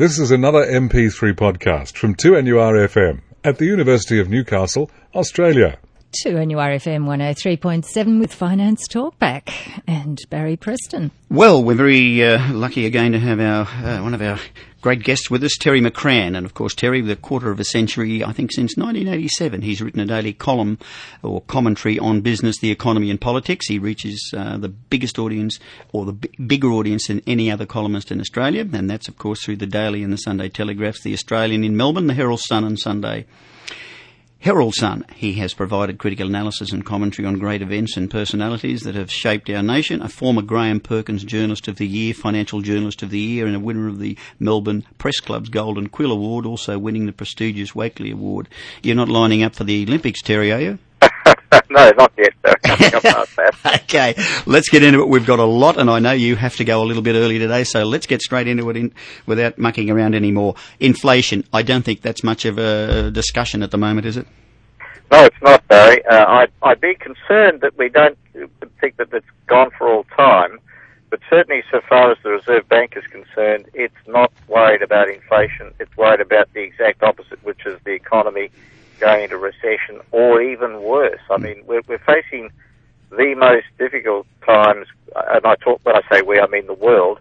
This is another MP3 podcast from 2NURFM at the University of Newcastle, Australia. 2NURFM 103.7 with Finance Talkback and Barry Preston. Well, we're very uh, lucky again to have our uh, one of our great guests with us, Terry McCrann. And of course, Terry, with a quarter of a century, I think since 1987, he's written a daily column or commentary on business, the economy, and politics. He reaches uh, the biggest audience or the b- bigger audience than any other columnist in Australia. And that's, of course, through the Daily and the Sunday Telegraphs, the Australian in Melbourne, the Herald Sun and Sunday Herald Sun. He has provided critical analysis and commentary on great events and personalities that have shaped our nation. A former Graham Perkins Journalist of the Year, Financial Journalist of the Year, and a winner of the Melbourne Press Club's Golden Quill Award, also winning the prestigious Walkley Award. You're not lining up for the Olympics, Terry, are you? no, not yet. okay, let's get into it. We've got a lot, and I know you have to go a little bit early today, so let's get straight into it in, without mucking around anymore. Inflation. I don't think that's much of a discussion at the moment, is it? No, it's not, Barry. Uh, I'd, I'd be concerned that we don't think that it's gone for all time, but certainly so far as the Reserve Bank is concerned, it's not worried about inflation. It's worried about the exact opposite, which is the economy going into recession or even worse. I mean, we're, we're facing the most difficult times, and I talk when I say we, I mean the world,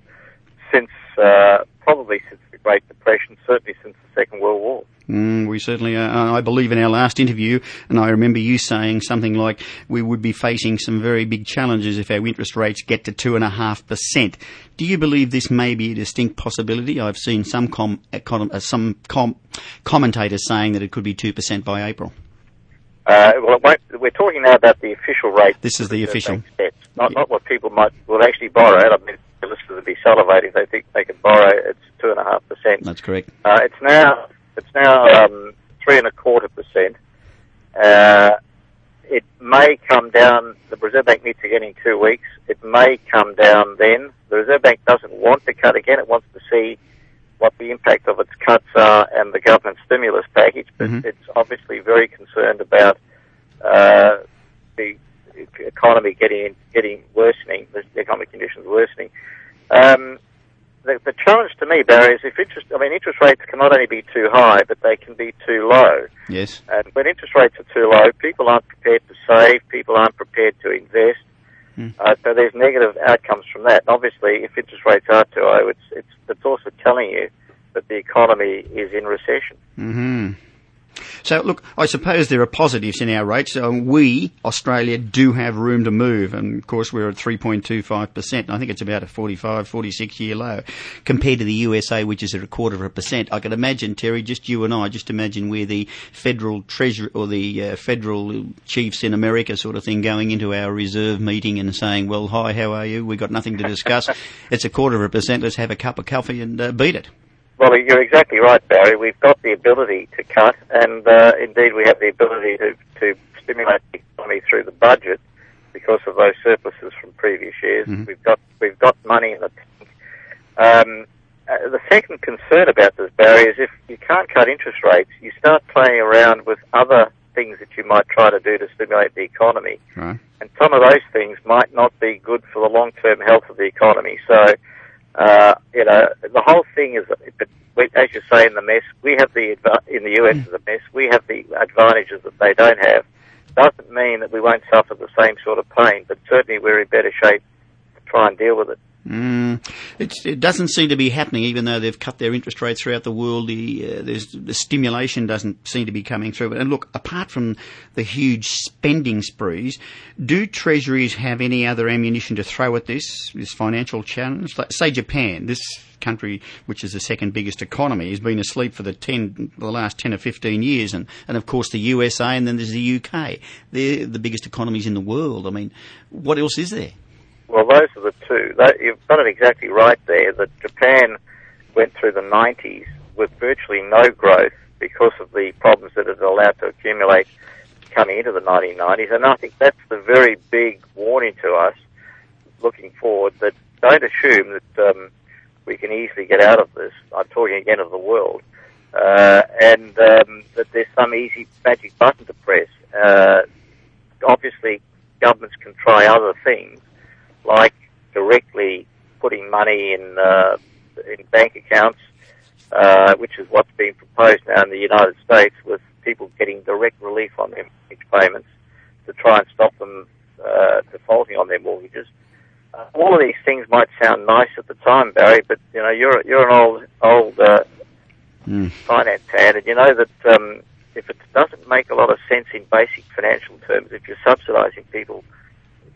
since uh, probably since the Great Depression, certainly since the Second World War. Mm, we certainly are. I believe in our last interview, and I remember you saying something like we would be facing some very big challenges if our interest rates get to 2.5%. Do you believe this may be a distinct possibility? I've seen some, com- uh, some com- commentators saying that it could be 2% by April. Uh, well, we're talking now about the official rate. This is the official. Sets, not, not what people might will actually borrow. I mean, the listeners would be salivating. They think they can borrow. It's two and a half percent. That's correct. Uh, it's now it's now um, three and a quarter percent. Uh, it may come down. The Reserve Bank meets again in two weeks. It may come down then. The Reserve Bank doesn't want to cut again. It wants to see what the impact of its cuts are and the government stimulus package, but mm-hmm. it's obviously very concerned about uh, the economy getting getting worsening, the economic conditions worsening. Um, the, the challenge to me, Barry, is if interest, I mean, interest rates can not only be too high, but they can be too low. Yes. And when interest rates are too low, people aren't prepared to save, people aren't prepared to invest. Mm. Uh, so there's negative outcomes from that. And obviously, if interest rates are too low, it's, it's, it's also telling you that the economy is in recession. Mm-hmm. So, look, I suppose there are positives in our rates. Um, we, Australia, do have room to move, and of course we're at 3.25%. I think it's about a 45, 46 year low compared to the USA, which is at a quarter of a percent. I can imagine, Terry, just you and I, just imagine where the federal treasury or the uh, federal chiefs in America sort of thing going into our reserve meeting and saying, well, hi, how are you? We've got nothing to discuss. it's a quarter of a percent. Let's have a cup of coffee and uh, beat it. Well, you're exactly right, Barry. We've got the ability to cut, and uh, indeed we have the ability to, to stimulate the economy through the budget because of those surpluses from previous years. Mm-hmm. We've got we've got money in the tank. Um, uh, the second concern about this, Barry, is if you can't cut interest rates, you start playing around with other things that you might try to do to stimulate the economy. Right. And some of those things might not be good for the long-term health of the economy. So uh, you know, the whole thing is, as you say in the mess, we have the in the US as a mess. We have the advantages that they don't have. Doesn't mean that we won't suffer the same sort of pain, but certainly we're in better shape to try and deal with it. Mm, it doesn't seem to be happening, even though they've cut their interest rates throughout the world. The, uh, the stimulation doesn't seem to be coming through. And look, apart from the huge spending sprees, do treasuries have any other ammunition to throw at this this financial challenge? Like, say Japan, this country, which is the second biggest economy, has been asleep for the ten, the last ten or fifteen years, and, and of course the USA, and then there's the UK. They're the biggest economies in the world. I mean, what else is there? Well, those are the two. You've got it exactly right there that Japan went through the 90s with virtually no growth because of the problems that it allowed to accumulate coming into the 1990s. And I think that's the very big warning to us looking forward that don't assume that um, we can easily get out of this. I'm talking again of the world. Uh, and um, that there's some easy magic button to press. Uh, obviously, governments can try other things like directly putting money in uh, in bank accounts uh, which is what's being proposed now in the United States, with people getting direct relief on their mortgage payments to try and stop them uh, defaulting on their mortgages. Uh, all of these things might sound nice at the time, Barry, but you know you're you're an old old uh, Mm. finance hand, and you know that um, if it doesn't make a lot of sense in basic financial terms, if you're subsidising people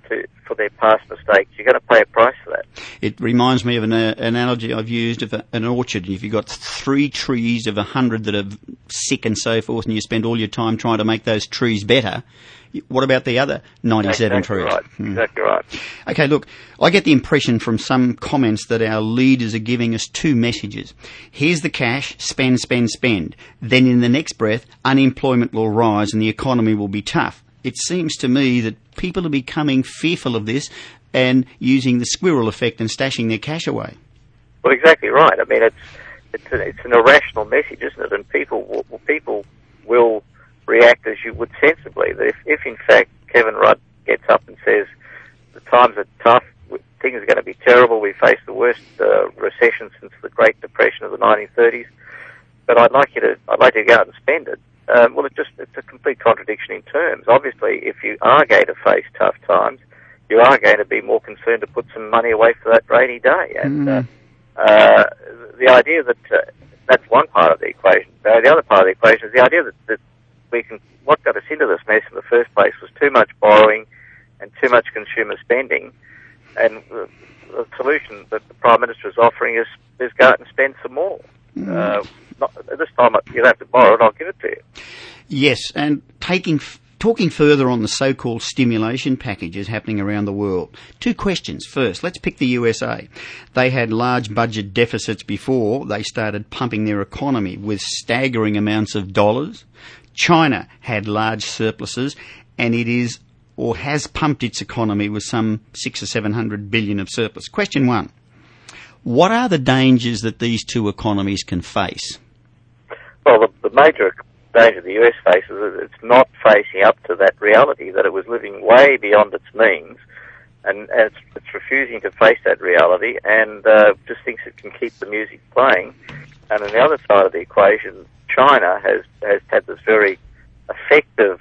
to, for their past mistakes, you're going to pay a price for that. It reminds me of an uh, analogy I've used of a, an orchard. If you've got three trees of a hundred that are sick and so forth, and you spend all your time trying to make those trees better, what about the other 97 exactly trees? right. Hmm. Exactly right. Okay, look, I get the impression from some comments that our leaders are giving us two messages. Here's the cash, spend, spend, spend. Then in the next breath, unemployment will rise and the economy will be tough. It seems to me that people are becoming fearful of this and using the squirrel effect and stashing their cash away. Well, exactly right. I mean, it's it's an, it's an irrational message, isn't it? And people will, people will react as you would sensibly. That if, if in fact Kevin Rudd gets up and says the times are tough, things are going to be terrible. We face the worst uh, recession since the Great Depression of the 1930s. But I'd like you to I'd like you to go out and spend it. Um, well, it just it's a complete contradiction in terms. Obviously, if you are going to face tough times, you are going to be more concerned to put some money away for that rainy day. And uh, uh, the idea that uh, that's one part of the equation. Uh, the other part of the equation is the idea that, that we can. What got us into this mess in the first place was too much borrowing and too much consumer spending. And the, the solution that the prime minister is offering is is go out and spend some more. Uh, not, this time you'll have to borrow it. I'll give it to you. Yes, and taking talking further on the so-called stimulation packages happening around the world. Two questions. First, let's pick the USA. They had large budget deficits before they started pumping their economy with staggering amounts of dollars. China had large surpluses, and it is or has pumped its economy with some six or seven hundred billion of surplus. Question one. What are the dangers that these two economies can face? Well, the, the major danger the US faces is it's not facing up to that reality that it was living way beyond its means, and, and it's, it's refusing to face that reality, and uh, just thinks it can keep the music playing. And on the other side of the equation, China has has had this very effective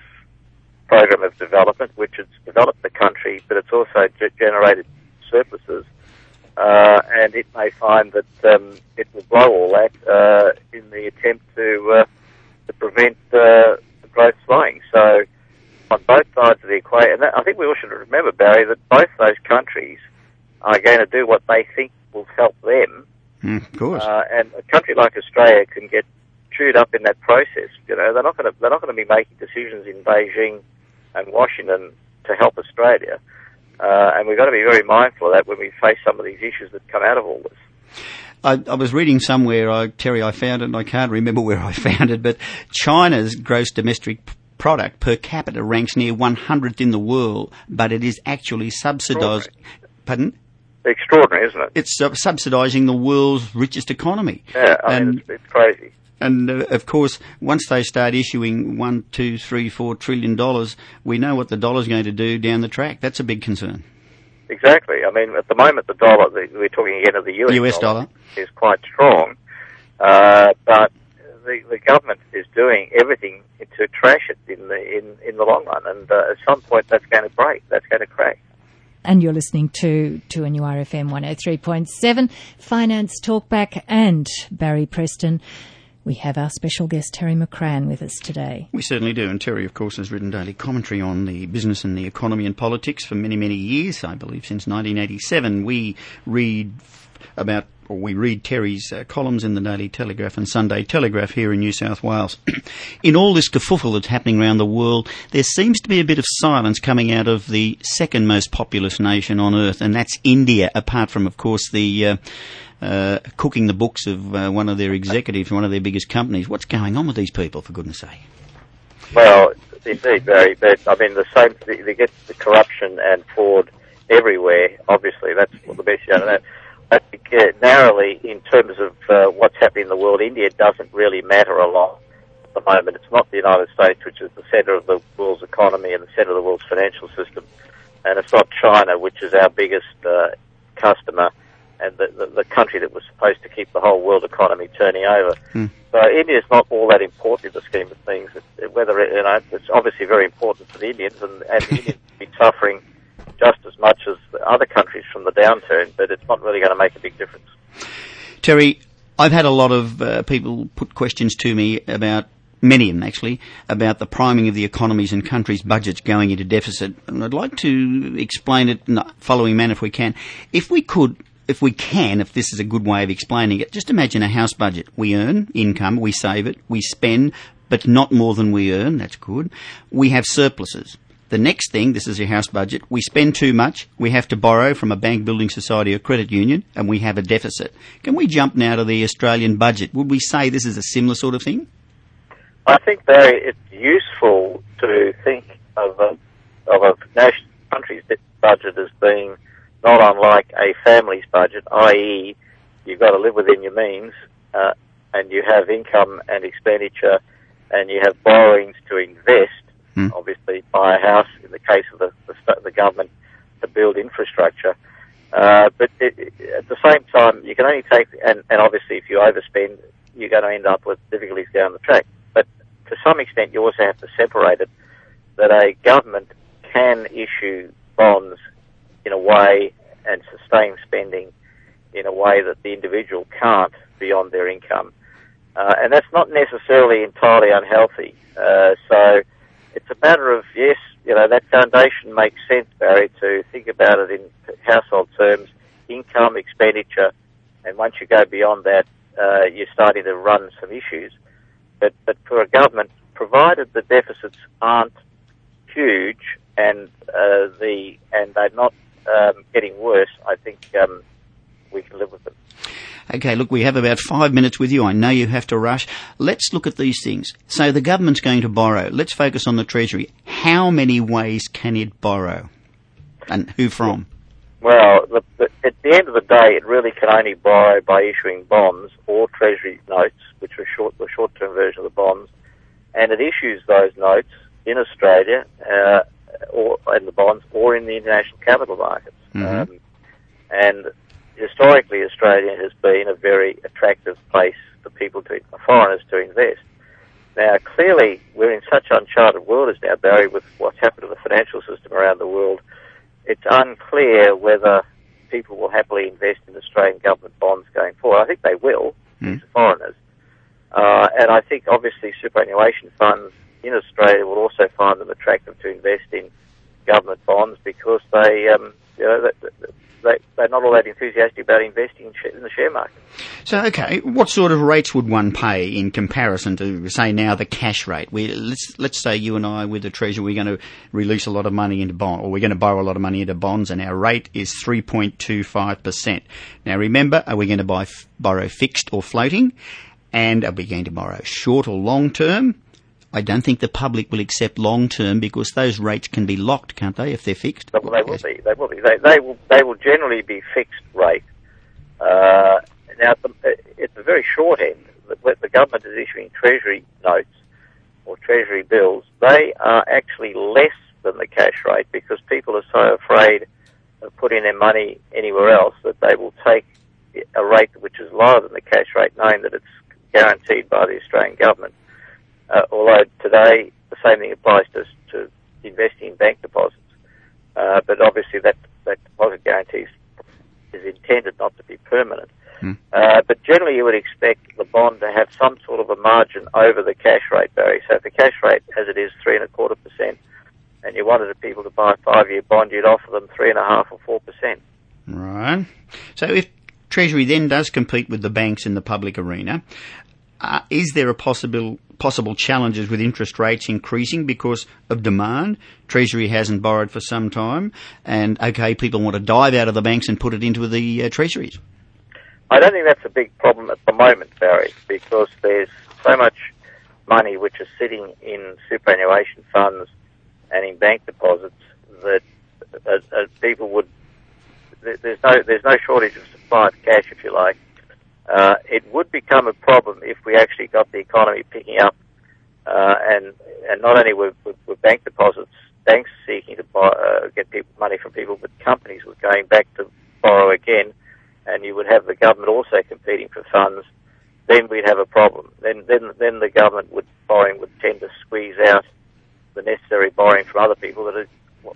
program of development, which has developed the country, but it's also generated surpluses. Uh, and it may find that um, it will blow all that uh, in the attempt to uh, to prevent uh, the growth slowing. So, on both sides of the equation, and that, I think we all should remember, Barry, that both those countries are going to do what they think will help them. Hmm, of course. Uh, and a country like Australia can get chewed up in that process. You know, they're not going to they're not going to be making decisions in Beijing and Washington to help Australia. Uh, and we've got to be very mindful of that when we face some of these issues that come out of all this. I, I was reading somewhere, I, Terry, I found it, and I can't remember where I found it, but China's gross domestic product per capita ranks near 100th in the world, but it is actually subsidised. Pardon? Extraordinary, isn't it? It's sub- subsidising the world's richest economy. Yeah, I and mean, it's, it's crazy. And uh, of course, once they start issuing one, two, three, four trillion dollars, we know what the dollar's going to do down the track. That's a big concern. Exactly. I mean, at the moment, the dollar, the, we're talking again of the US, US dollar. is quite strong, uh, but the, the government is doing everything to trash it in the in, in the long run, and uh, at some point that's going to break, that's going to crack. And you're listening to, to NURFM 103.7, Finance Talkback and Barry Preston. We have our special guest Terry McCrann with us today. We certainly do. And Terry, of course, has written daily commentary on the business and the economy and politics for many, many years, I believe, since 1987. We read about, or we read Terry's uh, columns in the Daily Telegraph and Sunday Telegraph here in New South Wales. in all this kerfuffle that's happening around the world, there seems to be a bit of silence coming out of the second most populous nation on earth, and that's India, apart from, of course, the uh, uh, cooking the books of uh, one of their executives, one of their biggest companies. What's going on with these people, for goodness sake? Well, indeed, Barry. But I mean, the same. They, get the corruption and fraud everywhere. Obviously, that's the best you know. I think uh, narrowly, in terms of uh, what's happening in the world, India doesn't really matter a lot at the moment. It's not the United States, which is the centre of the world's economy and the centre of the world's financial system, and it's not China, which is our biggest uh, customer and the, the, the country that was supposed to keep the whole world economy turning over. So India is not all that important in the scheme of things. It, whether it, you know, it's obviously very important for the Indians, and, and the Indians be suffering just as much as other countries from the downturn, but it's not really going to make a big difference. Terry, I've had a lot of uh, people put questions to me about many of them actually, about the priming of the economies and countries' budgets going into deficit. And I'd like to explain it in the following manner if we can. If we could, if we can, if this is a good way of explaining it, just imagine a house budget. We earn income, we save it, we spend, but not more than we earn, that's good. We have surpluses. The next thing, this is your house budget, we spend too much, we have to borrow from a bank, building society or credit union, and we have a deficit. Can we jump now to the Australian budget? Would we say this is a similar sort of thing? I think Barry, it's useful to think of a, of a national country's budget as being not unlike a family's budget, i.e., you've got to live within your means, uh, and you have income and expenditure, and you have borrowings to invest. Hmm. Obviously, buy a house in the case of the the, the government to build infrastructure. Uh, but it- at the same time, you can only take, and, and obviously, if you overspend, you're going to end up with difficulties down the track. But to some extent, you also have to separate it that a government can issue bonds in a way and sustain spending in a way that the individual can't beyond their income. Uh, and that's not necessarily entirely unhealthy. Uh, so it's a matter of, yes, you know, that foundation makes sense, Barry, to think about it in household terms, income, expenditure, and once you go beyond that, uh, you're starting to run some issues. But, but for a government, provided the deficits aren't huge and uh, the and they're not um, getting worse, I think um, we can live with them. Okay, look, we have about five minutes with you. I know you have to rush. Let's look at these things. So the government's going to borrow. Let's focus on the Treasury. How many ways can it borrow? And who from? Well, the, the, at the end of the day, it really can only borrow by issuing bonds or treasury notes, which are short, the short-term version of the bonds, and it issues those notes in Australia uh, or in the bonds or in the international capital markets. Mhm. Um, and historically, Australia has been a very attractive place for people to, foreigners to invest. Now, clearly, we're in such uncharted waters now, Barry, with what's happened to the financial system around the world. It's unclear whether people will happily invest in Australian government bonds going forward. I think they will, Hmm. these foreigners. Uh, and I think obviously superannuation funds in Australia will also find them attractive to invest in government bonds because they, um, you know, they, they, they're not all that enthusiastic about investing in, in the share market. So, okay, what sort of rates would one pay in comparison to, say, now the cash rate? We, let's, let's say you and I, with the Treasury, we're going to release a lot of money into bond, or we're going to borrow a lot of money into bonds, and our rate is 3.25%. Now, remember, are we going to buy, borrow fixed or floating? And are we going to borrow short or long term? I don't think the public will accept long term because those rates can be locked, can't they, if they're fixed? But they will be. They will be. They, they will. They will generally be fixed rate. Uh, now, at the, at the very short end, the, the government is issuing treasury notes or treasury bills. They are actually less than the cash rate because people are so afraid of putting their money anywhere else that they will take a rate which is lower than the cash rate, knowing that it's guaranteed by the Australian government. Uh, although today the same thing applies to, to investing in bank deposits. Uh, but obviously that, that deposit guarantee is, intended not to be permanent. Hmm. Uh, but generally you would expect the bond to have some sort of a margin over the cash rate, Barry. So if the cash rate, as it is, three and a quarter percent, and you wanted the people to buy a five-year bond, you'd offer them three and a half or four percent. Right. So if Treasury then does compete with the banks in the public arena, uh, is there a possible possible challenges with interest rates increasing because of demand? Treasury hasn't borrowed for some time, and okay, people want to dive out of the banks and put it into the uh, treasuries. I don't think that's a big problem at the moment, Barry, because there's so much money which is sitting in superannuation funds and in bank deposits that uh, uh, people would. There's no there's no shortage of supply of cash, if you like. Uh, it would become a problem if we actually got the economy picking up, uh, and and not only were, were, bank deposits, banks seeking to buy, uh, get people money from people, but companies were going back to borrow again, and you would have the government also competing for funds, then we'd have a problem. Then, then, then the government would borrowing would tend to squeeze out the necessary borrowing from other people that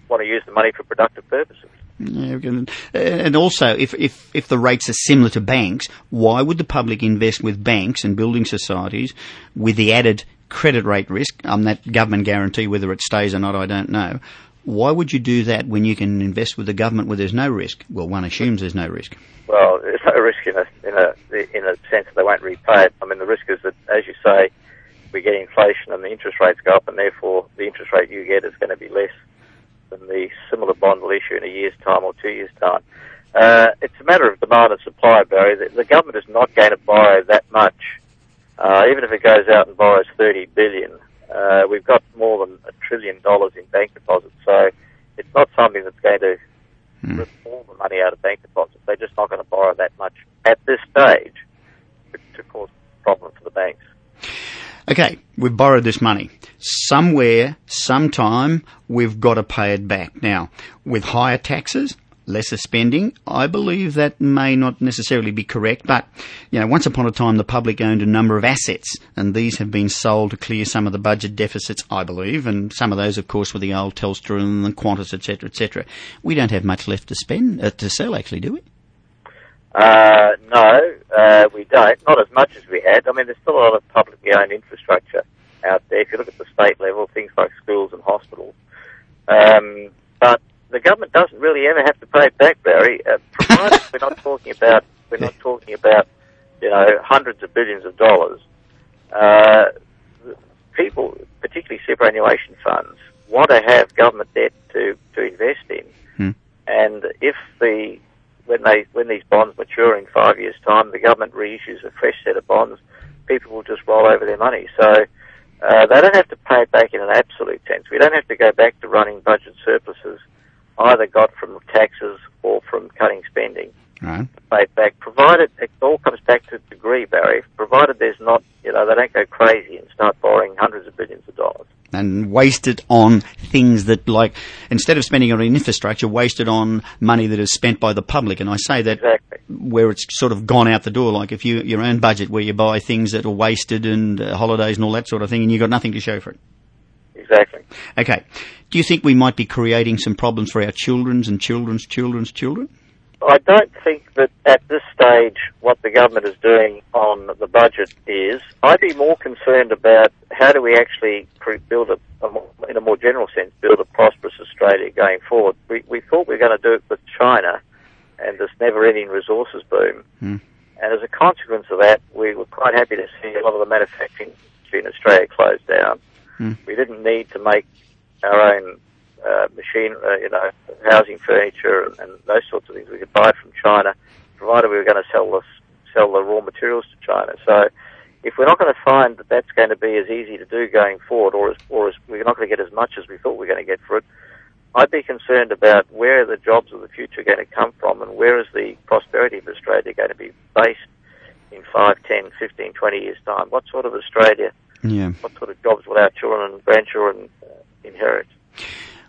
want to use the money for productive purposes. Yeah, and also, if, if, if the rates are similar to banks, why would the public invest with banks and building societies with the added credit rate risk, um, that government guarantee, whether it stays or not, I don't know. Why would you do that when you can invest with the government where there's no risk? Well, one assumes there's no risk. Well, there's no risk in a, in a, in a sense that they won't repay it. I mean, the risk is that, as you say, we get inflation and the interest rates go up, and therefore the interest rate you get is going to be less the similar bond will issue in a year's time or two years' time. Uh, it's a matter of demand and supply, Barry. The, the government is not going to borrow that much uh, even if it goes out and borrows 30 billion, uh, we've got more than a trillion dollars in bank deposits. So it's not something that's going to mm. rip all the money out of bank deposits. They're just not going to borrow that much at this stage to, to cause problems for the banks. Okay, we've borrowed this money. Somewhere, sometime, we've got to pay it back. Now, with higher taxes, lesser spending. I believe that may not necessarily be correct, but you know, once upon a time the public owned a number of assets, and these have been sold to clear some of the budget deficits, I believe, and some of those, of course, were the old Telstra and the Qantas, etc., etc. We don't have much left to spend uh, to sell, actually, do we? Uh, no, uh, we don't. Not as much as we had. I mean, there's still a lot of publicly owned infrastructure out there. If you look at the state level, things like schools and hospitals. Um, but the government doesn't really ever have to pay it back, Barry. Uh, provided we're not talking about we're not talking about you know hundreds of billions of dollars. Uh, people, particularly superannuation funds, want to have government debt to to invest in, hmm. and if the when they when these bonds mature in five years' time, the government reissues a fresh set of bonds. People will just roll over their money. So. Uh, they don't have to pay it back in an absolute sense. We don't have to go back to running budget surpluses either got from taxes or from cutting spending. Right. Paid back, provided it all comes back to degree, Barry. Provided there's not, you know, they don't go crazy and start borrowing hundreds of billions of dollars and waste it on things that, like, instead of spending it on infrastructure, waste it on money that is spent by the public. And I say that exactly. where it's sort of gone out the door, like if you your own budget where you buy things that are wasted and uh, holidays and all that sort of thing, and you've got nothing to show for it. Exactly. Okay. Do you think we might be creating some problems for our children's and children's children's children? I don't think that at this stage what the government is doing on the budget is. I'd be more concerned about how do we actually build a, a more, in a more general sense, build a prosperous Australia going forward. We, we thought we were going to do it with China and this never-ending resources boom. Mm. And as a consequence of that, we were quite happy to see a lot of the manufacturing in Australia closed down. Mm. We didn't need to make our own uh, machine, uh, you know, housing furniture and, those sorts of things. We could buy from China, provided we were going to sell the sell the raw materials to China. So, if we're not going to find that that's going to be as easy to do going forward, or as, or as we're not going to get as much as we thought we were going to get for it, I'd be concerned about where the jobs of the future going to come from and where is the prosperity of Australia going to be based in 5, 10, 15, 20 years' time. What sort of Australia yeah. What sort of jobs will our children and grandchildren uh, inherit?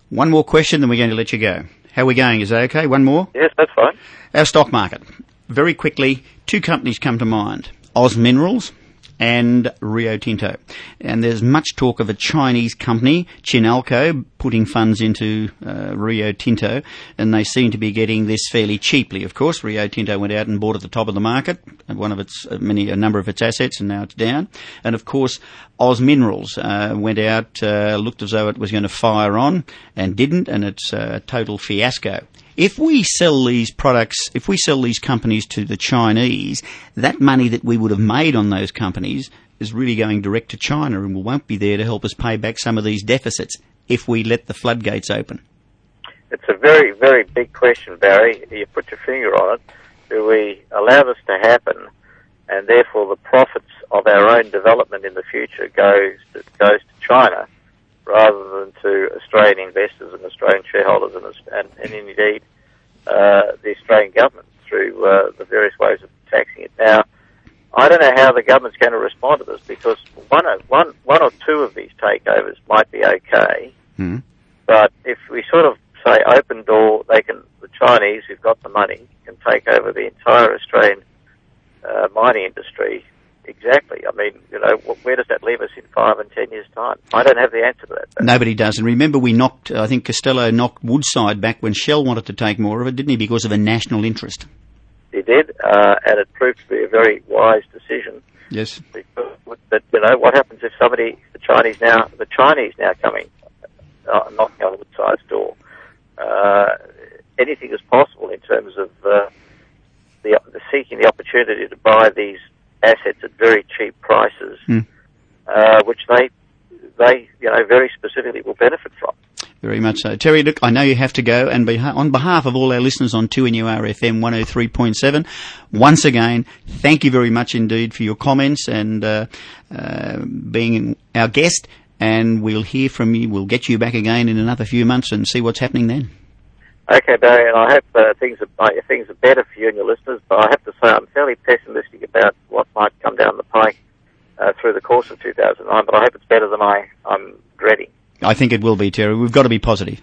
One more question, then we're going to let you go. How are we going? Is that okay? One more? Yes, that's fine. Our stock market. Very quickly, two companies come to mind. Oz Minerals and Rio Tinto. And there's much talk of a Chinese company, Chinalco, putting funds into uh, Rio Tinto, and they seem to be getting this fairly cheaply. Of course, Rio Tinto went out and bought at the top of the market, one of its uh, many a number of its assets, and now it's down. And of course, Oz Minerals uh, went out, uh, looked as though it was going to fire on, and didn't, and it's a total fiasco. If we sell these products, if we sell these companies to the Chinese, that money that we would have made on those companies is really going direct to China and won't be there to help us pay back some of these deficits if we let the floodgates open. It's a very, very big question, Barry. You put your finger on it. Do we allow this to happen and therefore the profits of our own development in the future goes to, goes to China rather than to Australian investors and Australian shareholders and, and, and indeed uh, the Australian government through uh, the various ways of taxing it. Now, I don't know how the government's going to respond to this because one, one, one or two of these takeovers might be okay, mm. but if we sort of say, open door. They can the Chinese who've got the money can take over the entire Australian uh, mining industry. Exactly. I mean, you know, where does that leave us in five and ten years' time? I don't have the answer to that. though. Nobody does. And remember, we knocked, I think Costello knocked Woodside back when Shell wanted to take more of it, didn't he? Because of a national interest. He did, uh, and it proved to be a very wise decision. Yes. But you know, what happens if somebody, the Chinese now, the Chinese now coming, uh, knocking on Woodside's door? Uh, anything is possible in terms of uh, the, the seeking the opportunity to buy these assets at very cheap prices, Hmm. uh, which they they you know very specifically will benefit from. Very much so. Terry, look, I know you have to go, and beha- on behalf of all our listeners on 2NURFM 103.7, once again, thank you very much indeed for your comments and uh, uh, being our guest, and we'll hear from you. We'll get you back again in another few months and see what's happening then. Okay, Barry, and I hope uh, things are uh, things are better for you and your listeners. But I have to say, I'm fairly pessimistic about what might come down the pike uh, through the course of 2009. But I hope it's better than I I'm dreading. I think it will be, Terry. We've got to be positive.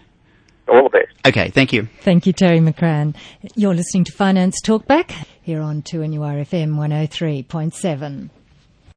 All the best. Okay, thank you. Thank you, Terry McCrann. You're listening to Finance Talkback here on 2NURFM 103.7.